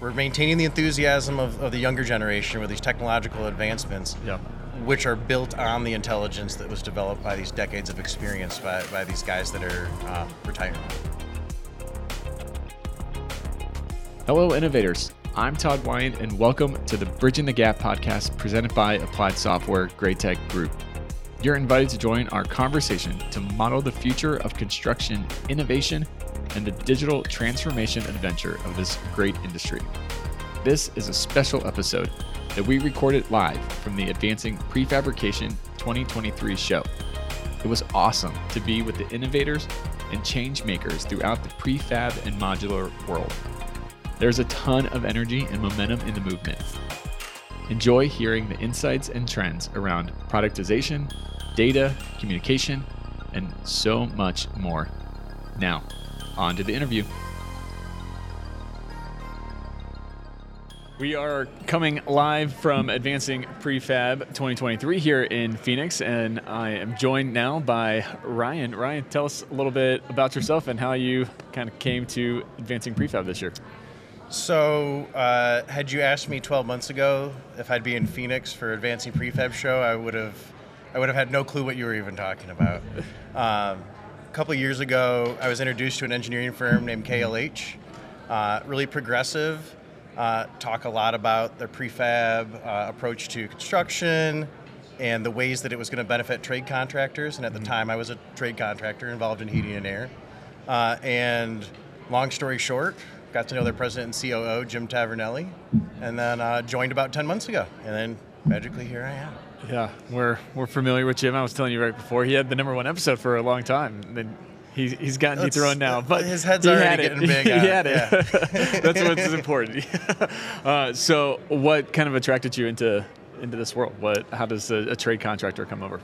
we're maintaining the enthusiasm of, of the younger generation with these technological advancements, Yeah. which are built on the intelligence that was developed by these decades of experience by, by these guys that are uh, retiring. Hello, innovators. I'm Todd Wyant, and welcome to the Bridging the Gap podcast presented by Applied Software Graitec Group. You're invited to join our conversation to model the future of construction innovation and the digital transformation adventure of this great industry. This is a special episode that we recorded live from the Advancing Prefabrication 2023 show. It was awesome to be with the innovators and change makers throughout the prefab and modular world. There's a ton of energy and momentum in the movement. Enjoy hearing the insights and trends around productization, data, communication, and so much more. Now, on to the interview. We are coming live from Advancing Prefab 2023 here in Phoenix, and I am joined now by Ryan. Ryan, tell us a little bit about yourself and how you kind of came to Advancing Prefab this year. So, uh, had you asked me 12 months ago if I'd be in Phoenix for Advancing Prefab Show, I would have, I would have had no clue what you were even talking about. Um, a couple years ago, I was introduced to an engineering firm named KLH. Uh, really progressive. Uh, talk a lot about their prefab uh, approach to construction and the ways that it was going to benefit trade contractors. And at the time, I was a trade contractor involved in heating and air. Uh, and long story short, got to know their president and COO, Jim Tavernelli, and then uh, joined about 10 months ago. And then magically here I am. Yeah, we're we're familiar with Jim. I was telling you right before he had the number one episode for a long time. Then he, he's gotten That's- dethroned now, but his head's he already getting big he had it, it. That's what's important. uh, so, what kind of attracted you into into this world? What? How does a, a trade contractor come over?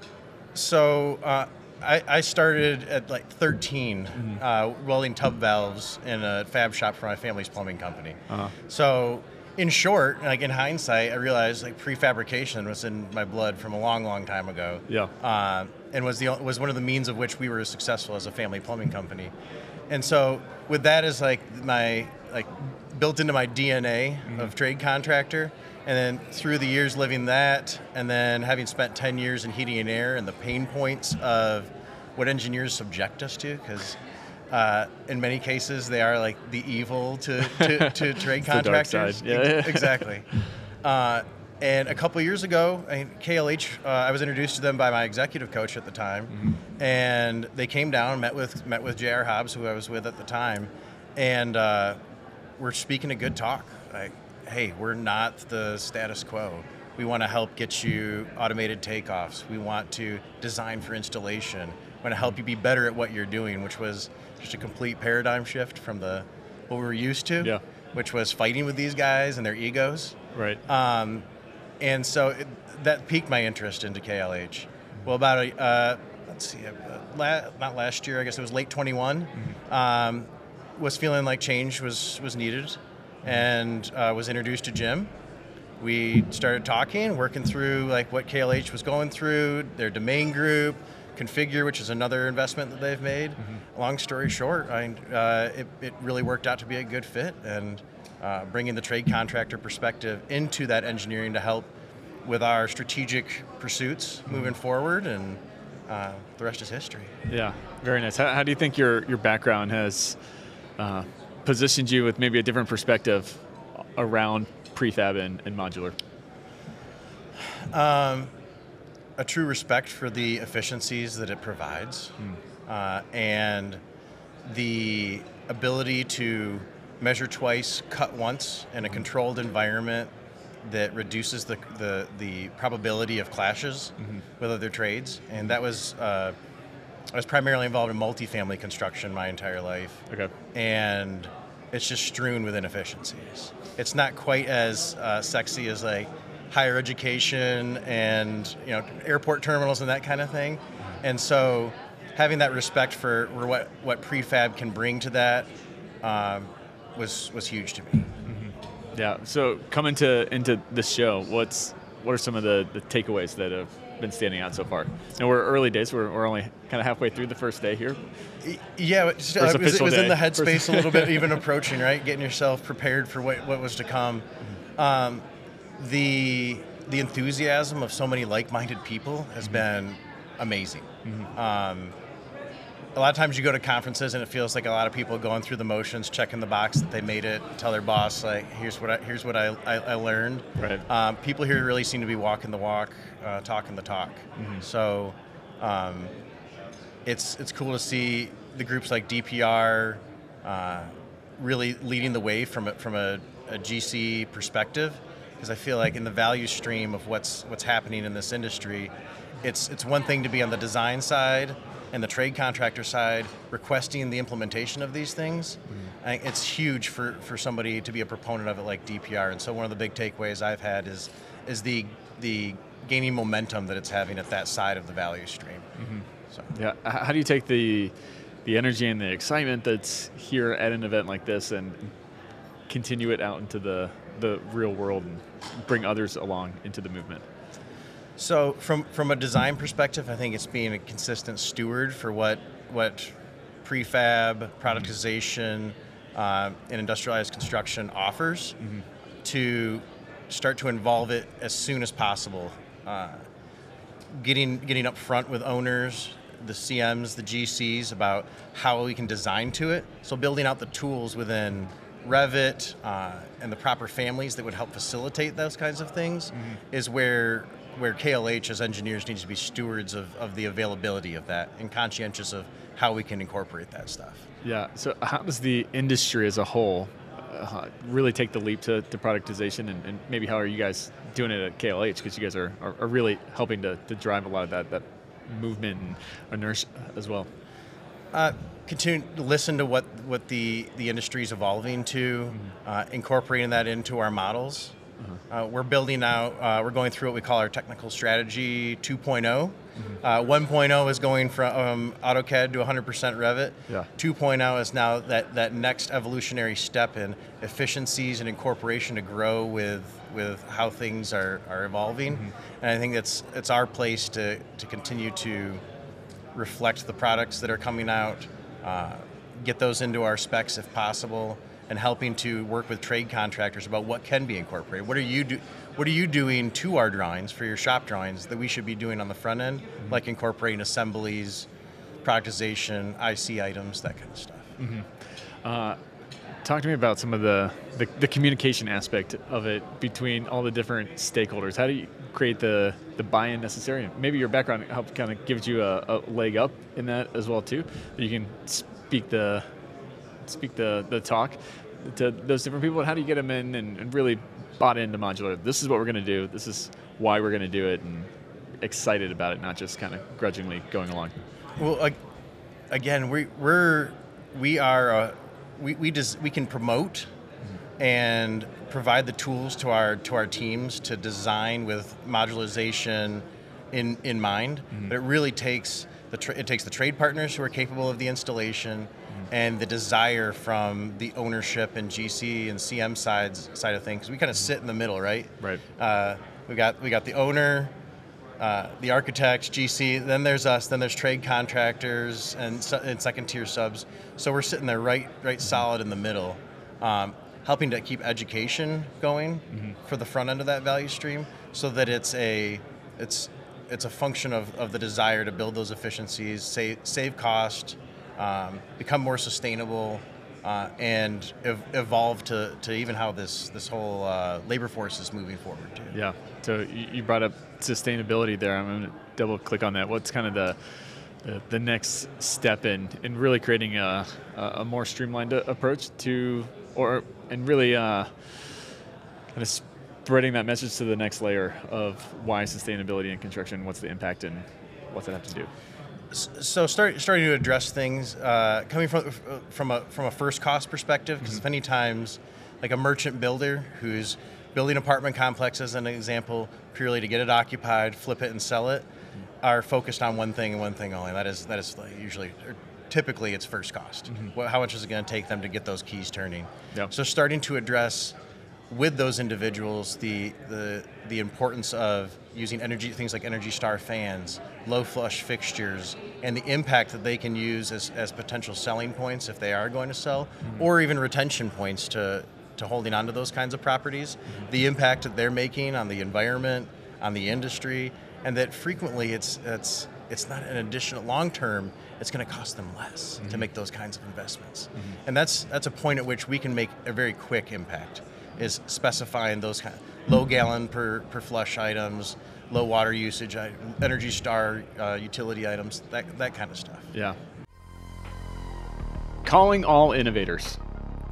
So uh, I, I started at like 13 Mm-hmm. uh, welding tub valves in a fab shop for my family's plumbing company. Uh-huh. So in short, like in hindsight, I realized like prefabrication was in my blood from a long, long time ago. Yeah. Uh, and was the was one of the means of which we were successful as a family plumbing company. And so with that as like my like built into my DNA of trade contractor, and then through the years living that, and then having spent 10 years in heating and air and the pain points of what engineers subject us to, because uh, in many cases they are like the evil to, to, to trade It's the dark contractors. yeah. Exactly. Uh, and a couple years ago, I mean, KLH, uh, I was introduced to them by my executive coach at the time, and they came down, met with met with J.R. Hobbs, who I was with at the time, and uh, we're speaking a good talk. Like, hey, we're not the status quo. We want to help get you automated takeoffs. We want to design for installation. We want to help you be better at what you're doing, which was just a complete paradigm shift from the what we were used to, Yeah. which was fighting with these guys and their egos. Right. Um, and so it, that piqued my interest into KLH. Well, about a, uh, let's see, uh, la- not last year, I guess it was late 21, um, was feeling like change was, was needed and uh, was introduced to Jim. We started talking, working through like what KLH was going through, their domain group, Configure, which is another investment that they've made. Long story short, I, uh, it, it really worked out to be a good fit, and uh, bringing the trade contractor perspective into that engineering to help with our strategic pursuits moving forward, and uh, the rest is history. Yeah, very nice. How, how do you think your, your background has uh, positioned you with maybe a different perspective around prefab and, and modular? A true respect for the efficiencies that it provides uh, and the ability to measure twice, cut once in a controlled environment that reduces the, the, the probability of clashes with other trades. And that was, uh, I was primarily involved in multifamily construction my entire life Okay. and it's just strewn with inefficiencies. It's not quite as uh, sexy as like higher education and you know airport terminals and that kind of thing. And so having that respect for, what what prefab can bring to that um, was was huge to me. Yeah. So coming to into this show, what's what are some of the, the takeaways that have been standing out so far? And we're early days. We're, we're only kind of halfway through the first day here. Yeah, it was, it was in the headspace a little bit, even approaching right, getting yourself prepared for what, what was to come. Um, the the enthusiasm of so many like-minded people has mm-hmm. been amazing. Mm-hmm. Um, a lot of times you go to conferences and it feels like a lot of people going through the motions, checking the box that they made it, tell their boss like, "Here's what I, here's what I, I, I learned." Right. Um, people here really seem to be walking the walk, uh, talking the talk. Mm-hmm. So, um, it's it's cool to see the groups like DPR uh, really leading the way from a, from a, a GC perspective, because I feel like in the value stream of what's what's happening in this industry, it's it's one thing to be on the design side and the trade contractor side requesting the implementation of these things, mm-hmm. it's huge for, for somebody to be a proponent of it like DPR. And so one of the big takeaways I've had is is the the gaining momentum that it's having at that side of the value stream. Mm-hmm. So. Yeah, how do you take the the energy and the excitement that's here at an event like this and continue it out into the the real world and bring others along into the movement? So from from a design perspective, I think it's being a consistent steward for what what prefab, productization, uh, and industrialized construction offers mm-hmm. to start to involve it as soon as possible. Uh, getting getting up front with owners, the CMs, the GCs about how we can design to it. So building out the tools within Revit uh, and the proper families that would help facilitate those kinds of things mm-hmm. is where where KLH as engineers needs to be stewards of, of the availability of that and conscientious of how we can incorporate that stuff. Yeah. So how does the industry as a whole uh, really take the leap to, to productization and, and, maybe how are you guys doing it at KLH because you guys are, are, are, really helping to, to drive a lot of that, that movement and inertia as well? Uh, continue to listen to what, what the, the industry is evolving to, mm-hmm. uh, incorporating that into our models. Uh, we're building out, uh, we're going through what we call our technical strategy 2.0. Mm-hmm. Uh, 1.0 is going from um, AutoCAD to 100% Revit. Yeah. 2.0 is now that, that next evolutionary step in efficiencies and incorporation to grow with with how things are, are evolving. Mm-hmm. And I think it's it's our place to, to continue to reflect the products that are coming out, uh, get those into our specs if possible, and helping to work with trade contractors about what can be incorporated. What are you do, What are you doing to our drawings for your shop drawings that we should be doing on the front end, mm-hmm. like incorporating assemblies, productization, IC items, that kind of stuff. Mm-hmm. Uh, talk to me about some of the, the, the communication aspect of it between all the different stakeholders. How do you create the the buy-in necessary? Maybe your background help kind of gives you a, a leg up in that as well too. You can speak the speak the, the talk to those different people? How do you get them in and, and really bought into modular? This is what we're going to do. This is why we're going to do it, and excited about it, not just kind of grudgingly going along. Well, again, we we're we are uh, we we just we can promote mm-hmm. and provide the tools to our to our teams to design with modularization in in mind. Mm-hmm. But it really takes the tra- it takes the trade partners who are capable of the installation and the desire from the ownership and GC and CM sides side of things. We kind of sit in the middle, right? Right. Uh, we got we got the owner, uh, the architects, GC. Then there's us. Then there's trade contractors and, and second tier subs. So we're sitting there right right solid in the middle, um, helping to keep education going mm-hmm. for the front end of that value stream, so that it's a it's it's a function of, of the desire to build those efficiencies, save save cost um, become more sustainable, uh, and ev- evolve to, to even how this this whole uh, labor force is moving forward too. Yeah. So you brought up sustainability there. I'm going to double click on that. What's kind of the the next step in in really creating a, a more streamlined approach to or and really uh, kind of spreading that message to the next layer of why sustainability in construction, what's the impact, and what's it have to do? so start, starting to address things uh, coming from from a from a first cost perspective because mm-hmm. many times like a merchant builder who's building apartment complexes as an example purely to get it occupied flip it and sell it mm-hmm. are focused on one thing and one thing only that is that is usually typically it's first cost mm-hmm. how much is it going to take them to get those keys turning yep. so starting to address with those individuals the the the importance of using energy things like Energy Star fans, low flush fixtures, and the impact that they can use as, as potential selling points if they are going to sell, or even retention points to to holding on to those kinds of properties, the impact that they're making on the environment, on the industry, and that frequently it's it's it's not an additional long term. It's going to cost them less to make those kinds of investments, and that's that's a point at which we can make a very quick impact. Is specifying those kind of low gallon per, per flush items, low water usage, Energy Star uh, utility items, that that kind of stuff. Yeah. Calling all innovators.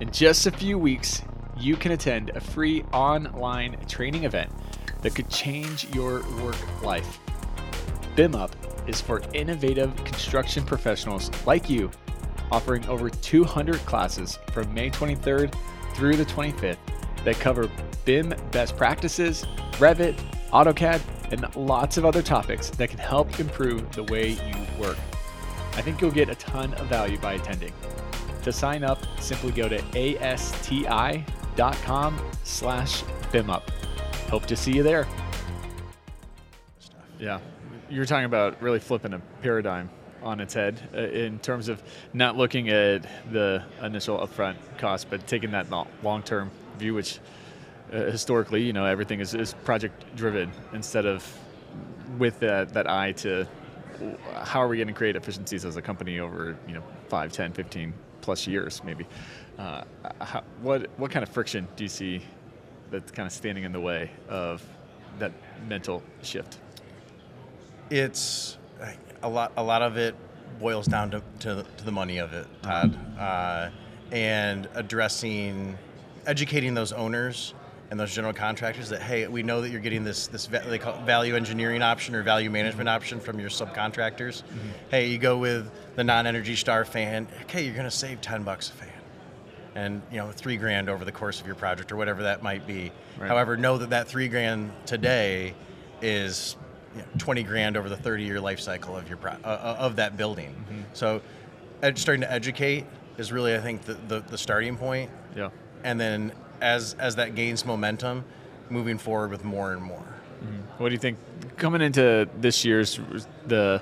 In just a few weeks, you can attend a free online training event that could change your work life. BIM Up is for innovative construction professionals like you, offering over 200 classes from May 23rd through the 25th that cover BIM best practices, Revit, AutoCAD, and lots of other topics that can help improve the way you work. I think you'll get a ton of value by attending. To sign up, simply go to asti.com slash bimup. Hope to see you there. Yeah, you're talking about really flipping a paradigm on its head uh, in terms of not looking at the initial upfront cost, but taking that long-term view, which uh, historically, you know, everything is, is project driven instead of with that, that eye to how are we going to create efficiencies as a company over, you know, 5, 10, 15 plus years maybe. Uh, how, what, what kind of friction do you see that's kind of standing in the way of that mental shift? it's a lot. A lot of it boils down to, to, to the money of it, Todd, uh, and addressing, educating those owners and those general contractors that hey, we know that you're getting this this they call value engineering option or value management option from your subcontractors. Hey, you go with the non-energy star fan. Okay, you're going to save ten bucks a fan and you know three grand over the course of your project or whatever that might be. Right. However, know that that three grand today is you know, twenty grand over the thirty year life cycle of your pro- uh, uh of that building. Mm-hmm. So, ed- starting to educate is really I think the, the, the starting point, Yeah. and then as as that gains momentum, moving forward with more and more. Mm-hmm. What do you think coming into this year's the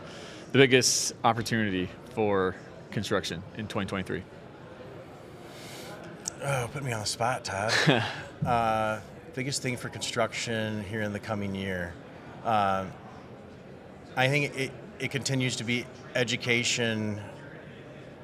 the biggest opportunity for construction in 2023? Oh, put me on the spot, Todd. uh, biggest thing for construction here in the coming year. Um, I think it, it continues to be education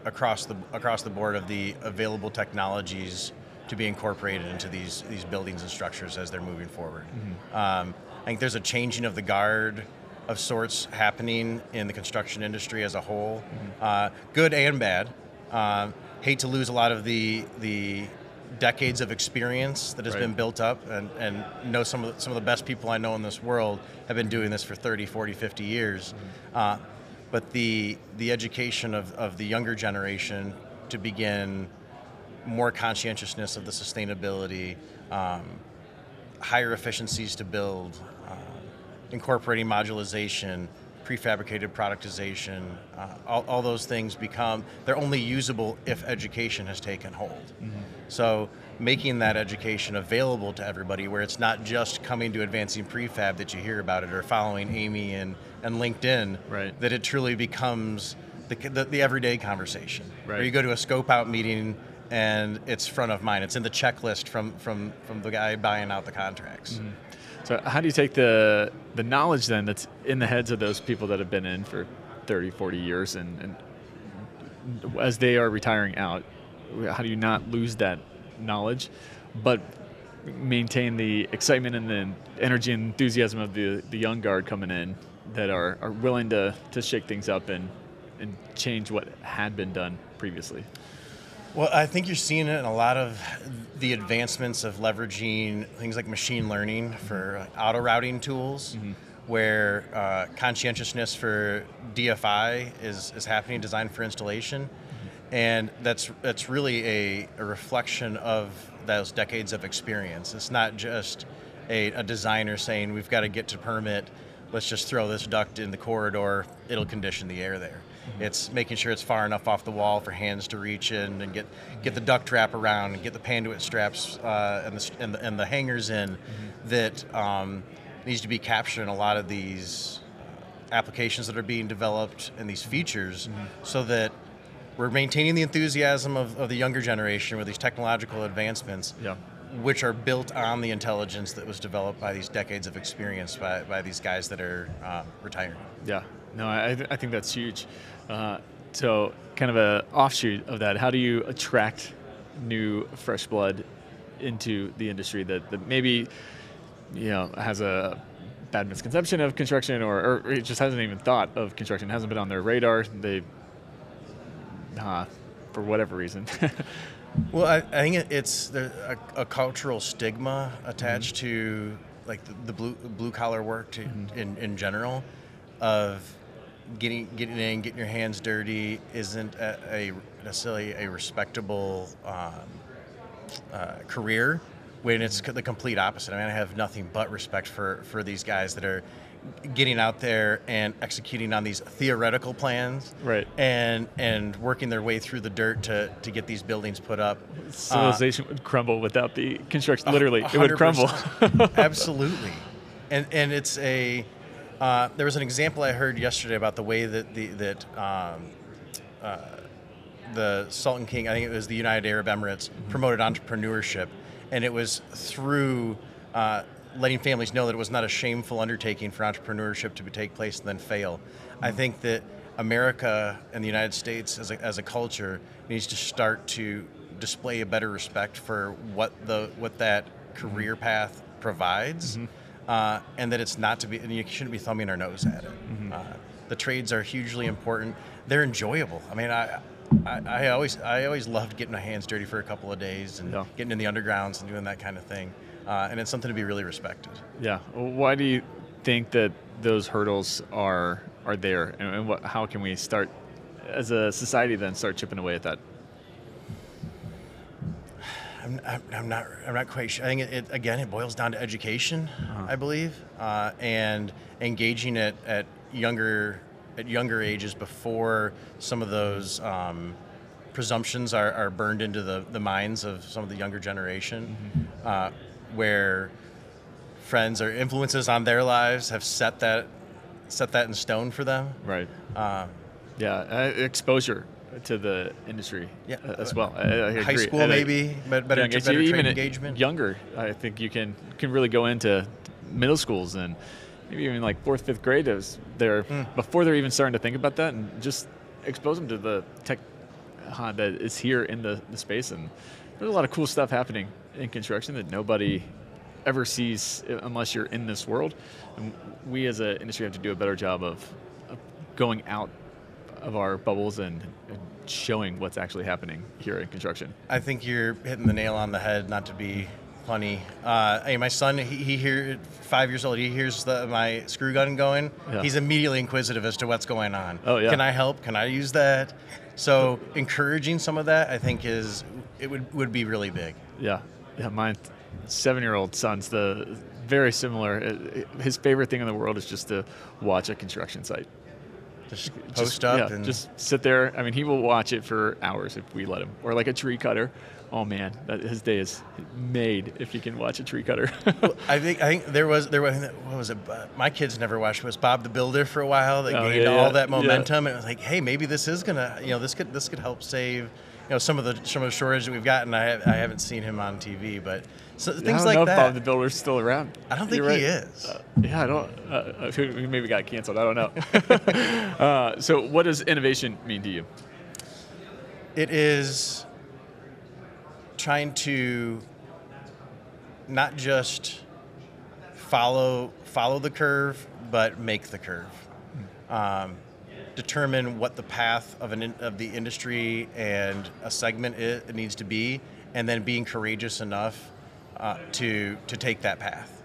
across the across the board of the available technologies to be incorporated into these these buildings and structures as they're moving forward. Um, I think there's a changing of the guard of sorts happening in the construction industry as a whole, uh, good and bad. Um, hate to lose a lot of the the decades of experience that has Right. been built up and, and know some of the, some of the best people I know in this world have been doing this for 30, 40, 50 years. Uh, but the the education of, of the younger generation to begin more conscientiousness of the sustainability, um, higher efficiencies to build, uh, incorporating modularization, prefabricated productization, uh, all, all those things become, they're only usable if education has taken hold. So making that education available to everybody where it's not just coming to advancing prefab that you hear about it or following Amy and, and LinkedIn, Right. that it truly becomes the, the, the everyday conversation. Where Right. you go to a scope out meeting and it's front of mind. It's in the checklist from, from, from the guy buying out the contracts. So how do you take the the knowledge then that's in the heads of those people that have been in for 30, 40 years and, and as they are retiring out, how do you not lose that knowledge but maintain the excitement and the energy and enthusiasm of the, the young guard coming in that are, are willing to, to shake things up and, and change what had been done previously? Well, I think you're seeing it in a lot of the advancements of leveraging things like machine learning for auto routing tools, where uh, conscientiousness for DFI is, is happening, design for installation. And that's, that's really a, a reflection of those decades of experience. It's not just a, a designer saying, we've got to get to permit, let's just throw this duct in the corridor, it'll condition the air there. It's making sure it's far enough off the wall for hands to reach in and get get the duct wrap around and get the panduit straps uh, and, the, and, the, and the hangers in that um, needs to be captured in a lot of these uh, applications that are being developed and these features so that we're maintaining the enthusiasm of, of the younger generation with these technological advancements Yeah. which are built on the intelligence that was developed by these decades of experience by, by these guys that are um, retiring. Yeah, no, I I think that's huge. Uh, so, kind of a offshoot of that, how do you attract new fresh blood into the industry that, that maybe you know has a bad misconception of construction or, or it just hasn't even thought of construction, hasn't been on their radar. They, uh, for whatever reason. Well, I, I think it's a, a cultural stigma attached to like the, the blue blue collar work to, in in general, of getting getting in, getting your hands dirty isn't a, a necessarily a respectable um, uh, career. When it's the complete opposite. I mean, I have nothing but respect for for these guys that are getting out there and executing on these theoretical plans Right. and and working their way through the dirt to, to get these buildings put up. Civilization would crumble without the Uh, construction. Literally, it would crumble. Absolutely, and and it's a. Uh, there was an example I heard yesterday about the way that the that um, uh, the Sultan King, I think it was the United Arab Emirates, promoted entrepreneurship, and it was through uh, letting families know that it was not a shameful undertaking for entrepreneurship to take place and then fail. I think that America and the United States as a, as a culture needs to start to display a better respect for what the what that career path provides, uh, and that it's not to be and you shouldn't be thumbing our nose at it. Uh, the trades are hugely important. They're enjoyable. I mean, I, I, I always I always loved getting my hands dirty for a couple of days and Yeah. getting in the undergrounds and doing that kind of thing. Uh, and it's something to be really respected. Yeah. Why do you think that those hurdles are are there, and, and what, how can we start as a society then start chipping away at that? I'm, I'm, I'm not I'm not quite sure. I think it, it again it boils down to education, I believe, uh, and engaging it at younger at younger ages before some of those um, presumptions are, are burned into the, the minds of some of the younger generation, uh, where friends or influences on their lives have set that set that in stone for them. Right. Uh, Yeah. Uh, exposure to the industry. Yeah. uh, As well. I, I high agree. school I- maybe, but better, young better even engagement. Younger, I think you can can really go into middle schools and maybe even like fourth, fifth grade. Is they're Hmm. before they're even starting to think about that, and just expose them to the tech uh, that is here in the, the space. And there's a lot of cool stuff happening in construction that nobody ever sees uh, unless you're in this world. And we as an industry have to do a better job of, of going out of our bubbles and, and showing what's actually happening here in construction. I think you're hitting the nail on the head. Not to be funny. Uh, hey, my son, he, he hear five years old. He hears the, my screw gun going. Yeah. He's immediately inquisitive as to what's going on. Oh, yeah. Can I help? Can I use that? So encouraging some of that, I think, is it would would be really big. Yeah, yeah. My seven-year-old son's the very similar. uh, His favorite thing in the world is just to watch a construction site. Just post Just- up yeah, and just sit there. I mean, he will watch it for hours if we let him. Or like a tree cutter. Oh man, that, his day is made if he can watch a tree cutter. I think I think there was there was what was it? My kids never watched. It was Bob the Builder for a while that Oh, gained yeah, all yeah, that momentum, and it was like, hey, maybe this is gonna, you know, this could this could help save, you know, some of the some of the shortage that we've gotten. I I haven't seen him on TV, but so, I things don't like know if. Bob the Builder's still around. I don't think You're he right. is. Uh, yeah, I don't. Uh, uh, he maybe got canceled. I don't know. uh, so, what does innovation mean to you? It is trying to not just follow follow the curve, but make the curve. Um, determine what the path of an in, of the industry and a segment it, needs to be, and then being courageous enough uh, to to take that path.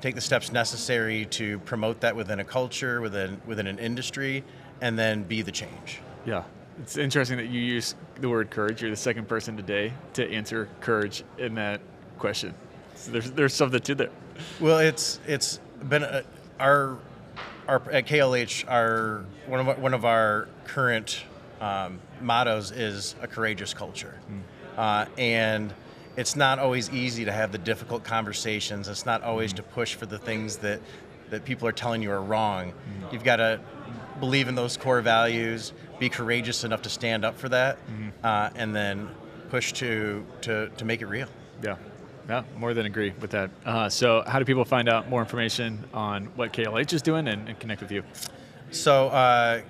Take the steps necessary to promote that within a culture, within within an industry, and then be the change. Yeah. It's interesting that you use the word courage. You're the second person today to answer courage in that question. So there's there's something to there. Well, it's it's been a, our our at KLH, our one of our, one of our current um, mottos is a courageous culture, uh, and it's not always easy to have the difficult conversations. It's not always to push for the things that that people are telling you are wrong. You've got to believe in those core values, be courageous enough to stand up for that, uh, and then push to to to make it real. Yeah. Yeah, more than agree with that. Uh, so, how do people find out more information on what KLH is doing and, and connect with you? So, uh,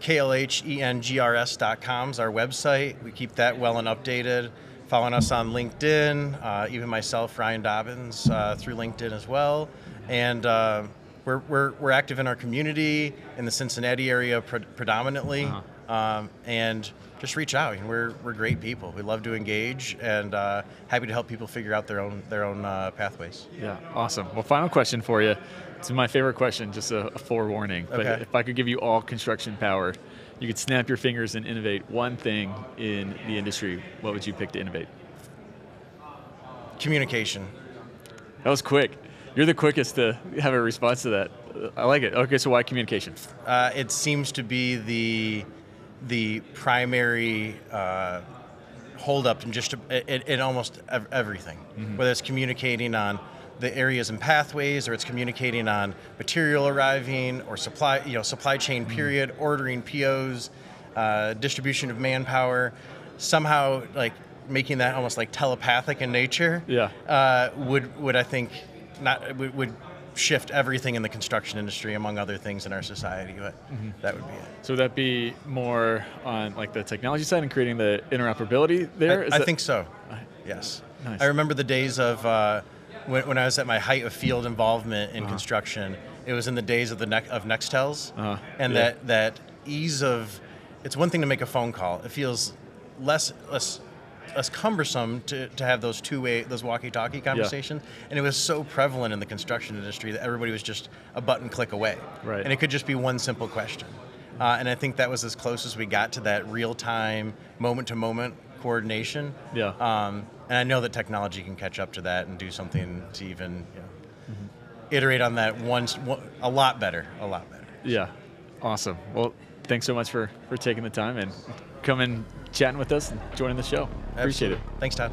klhengrs.com is our website. We keep that well and updated. Following us on LinkedIn, uh, even myself, Ryan Dobbins, uh, through LinkedIn as well. And uh, we're, we're, we're active in our community in the Cincinnati area pre- predominantly. Uh-huh. Um, and just reach out. We're, we're great people. We love to engage and uh, happy to help people figure out their own their own uh, pathways. Yeah, awesome. Well, final question for you. It's my favorite question, just a, a forewarning. But Okay. if I could give you all construction power, you could snap your fingers and innovate one thing in the industry, what would you pick to innovate? Communication. That was quick. You're the quickest to have a response to that. I like it. Okay, so why communication? Uh, it seems to be the the primary uh, holdup in just in, in almost ev- everything. Whether it's communicating on the areas and pathways, or it's communicating on material arriving, or supply you know supply chain period, ordering POs, uh, distribution of manpower. Somehow, like making that almost like telepathic in nature. Yeah. Uh, would would I think not would, would shift everything in the construction industry among other things in our society but that would be it So would that be more on like the technology side and creating the interoperability there? I, I that- think so yes Nice. i remember the days of uh, when, when i was at my height of field involvement in construction it was in the days of the ne- of nextels Uh-huh. and Yeah. that that ease of it's one thing to make a phone call it feels less less less cumbersome to, to have those two-way those walkie-talkie conversations and it was so prevalent in the construction industry that everybody was just a button click away Right. and it could just be one simple question uh, and i think that was as close as we got to that real-time moment-to-moment coordination Yeah. um, and i know that technology can catch up to that and do something to even you know, iterate on that once a lot better a lot better Yeah, awesome. Well, thanks so much for for taking the time and coming chatting with us and joining the show. Appreciate it. Thanks todd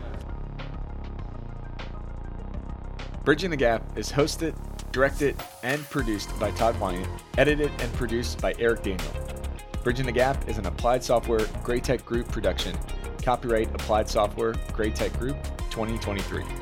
Bridging the Gap is hosted, directed, and produced by Todd Wyant, edited and produced by Eric Daniel. Bridging the Gap is an Applied Software Graitec Group production. Copyright Applied Software Graitec Group 2023.